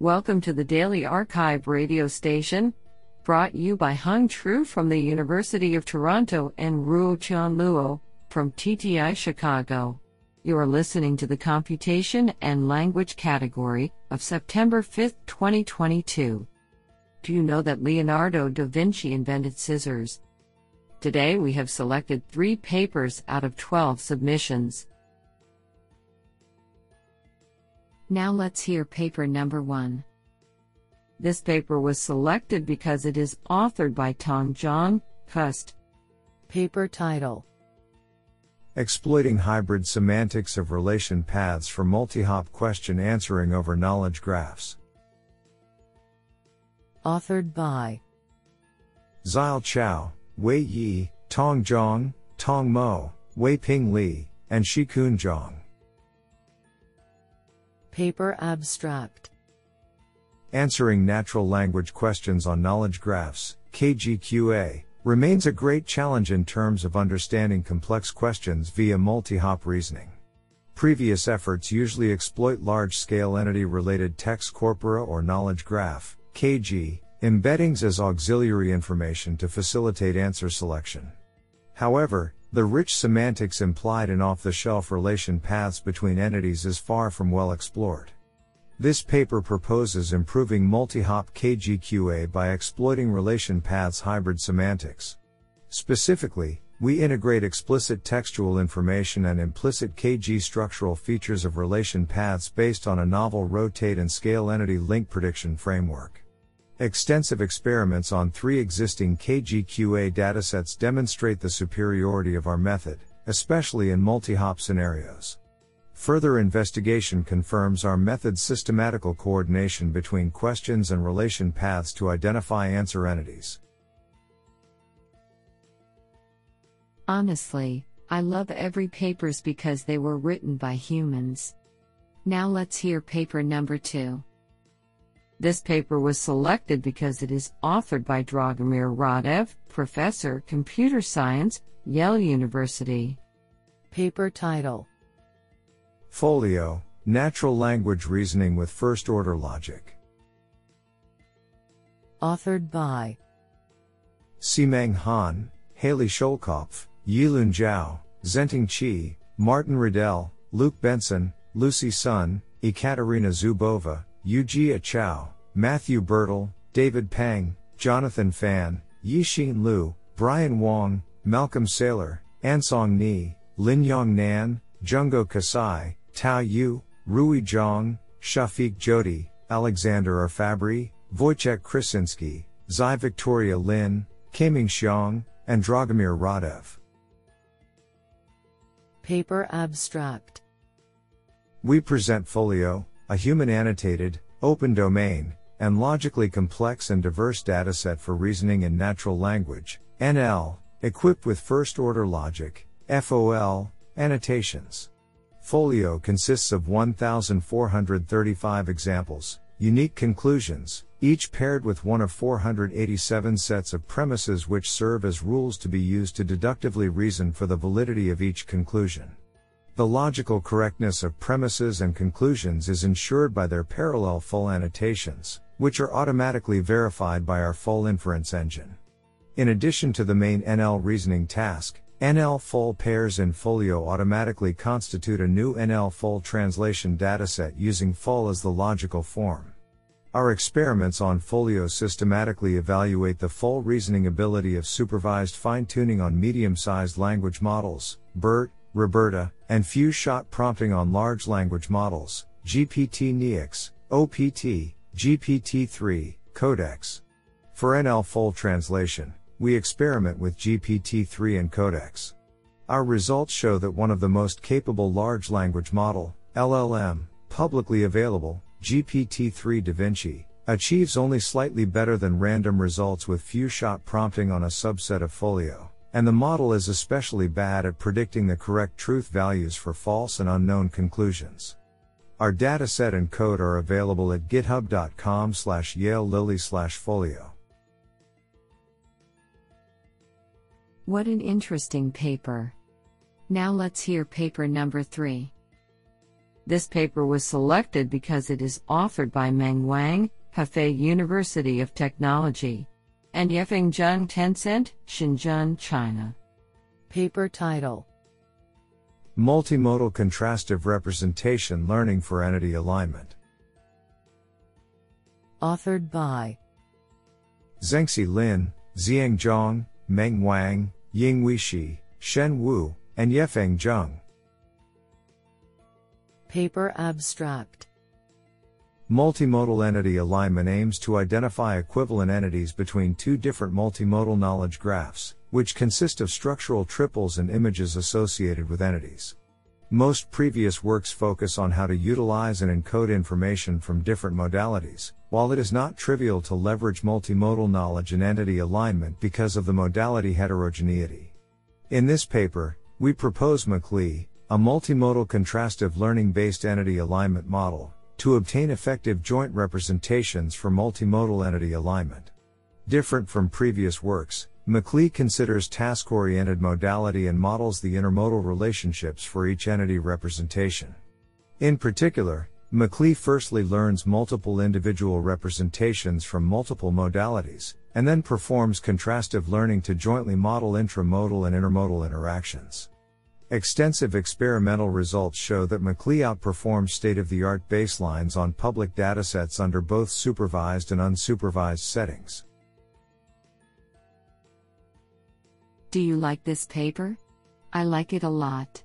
Welcome to the Daily arXiv radio station, brought you by Hung Tru from the University of Toronto and Ruo Chan Luo from TTI Chicago. You are listening to the Computation and Language category of September 5, 2022. Do you know that Leonardo da Vinci invented scissors? Today we have selected three papers out of 12 submissions. Now let's hear paper number one. This paper was selected because it is authored by Tong Zhang, Cust. Paper title Exploiting Hybrid Semantics of Relation Paths for Multi-Hop Question Answering over Knowledge Graphs. Authored by Zile Qiao, Wei Ye, Tong Zhang, Tong Mo, Wei Ping Li, and Shikun Zhang. Paper Abstract Answering natural language questions on knowledge graphs, KGQA, remains a great challenge in terms of understanding complex questions via multi-hop reasoning. Previous efforts usually exploit large-scale entity-related text corpora or knowledge graph, KG, embeddings as auxiliary information to facilitate answer selection. However, the rich semantics implied in off the shelf relation paths between entities is far from well explored. This paper proposes improving multi hop KGQA by exploiting relation paths hybrid semantics. Specifically, we integrate explicit textual information and implicit KG structural features of relation paths based on a novel rotate and scale entity link prediction framework. Extensive experiments on three existing KGQA datasets demonstrate the superiority of our method, especially in multi-hop scenarios. Further investigation confirms our method's systematical coordination between questions and relation paths to identify answer entities. Honestly, I love every papers because they were written by humans. Now let's hear paper number 2. This paper was selected because it is authored by Dragomir Radev, Professor, Computer Science, Yale University. Paper title Folio Natural Language Reasoning with First Order Logic. Authored by Simeng Han, Hailey Schoelkopf, Yilun Zhao, Zhenting Qi, Martin Riddell, Luke Benson, Lucy Sun, Ekaterina Zubova, Yujia Chao, Matthew Burtell, David Peng, Jonathan Fan, Yixin Liu, Brian Wong, Malcolm Sailor, Ansong Ni, Linyong Nan, Jungo Kasai, Tao Yu, Rui Zhang, Shafiq Joty, Alexander R. Fabbri, Wojciech Kryscinski, Xi Victoria Lin, Caiming Xiong, and Dragomir Radev. Paper Abstract We present Folio, a human annotated, open domain, and logically complex and diverse dataset for reasoning in natural language, NL, equipped with first order logic, FOL, annotations. Folio consists of 1,435 examples, unique conclusions, each paired with one of 487 sets of premises which serve as rules to be used to deductively reason for the validity of each conclusion. The logical correctness of premises and conclusions is ensured by their parallel FOL annotations, which are automatically verified by our FOL inference engine. In addition to the main NL reasoning task, NL FOL pairs in Folio automatically constitute a new NL FOL translation dataset using FOL as the logical form. Our experiments on Folio systematically evaluate the FOL reasoning ability of supervised fine tuning on medium sized language models, BERT, RoBERTa, and few shot prompting on large language models, GPT-NeoX, OPT, GPT-3, Codex. For NL FOL translation, we experiment with GPT-3 and Codex. Our results show that one of the most capable large language model, LLM, publicly available, GPT-3 DaVinci, achieves only slightly better than random results with few shot prompting on a subset of folio and the model is especially bad at predicting the correct truth values for false and unknown conclusions. Our dataset and code are available at github.com slash Yale Lily slash folio. What an interesting paper. Now let's hear paper number three. This paper was selected because it is authored by Meng Wang, Hefei University of Technology, and Yefeng Zheng Tencent, Shenzhen, China. Paper title Multimodal Contrastive Representation Learning for Entity Alignment. Authored by Zhenxi Lin, Xiang Zhang, Meng Wang, Yinghui Shi, Shen Wu, and Yefeng Zheng. Paper abstract Multimodal entity alignment aims to identify equivalent entities between two different multimodal knowledge graphs which consist of structural triples and images associated with entities. Most previous works focus on how to utilize and encode information from different modalities, while it is not trivial to leverage multimodal knowledge and entity alignment because of the modality heterogeneity. In this paper, we propose MCLE, a multimodal contrastive learning based entity alignment model, to obtain effective joint representations for multimodal entity alignment. Different from previous works, MCLE considers task oriented modality and models the intermodal relationships for each entity representation. In particular, MCLE firstly learns multiple individual representations from multiple modalities, and then performs contrastive learning to jointly model intramodal and intermodal interactions. Extensive experimental results show that MCLE outperforms state of the art baselines on public datasets under both supervised and unsupervised settings. Do you like this paper? I like it a lot.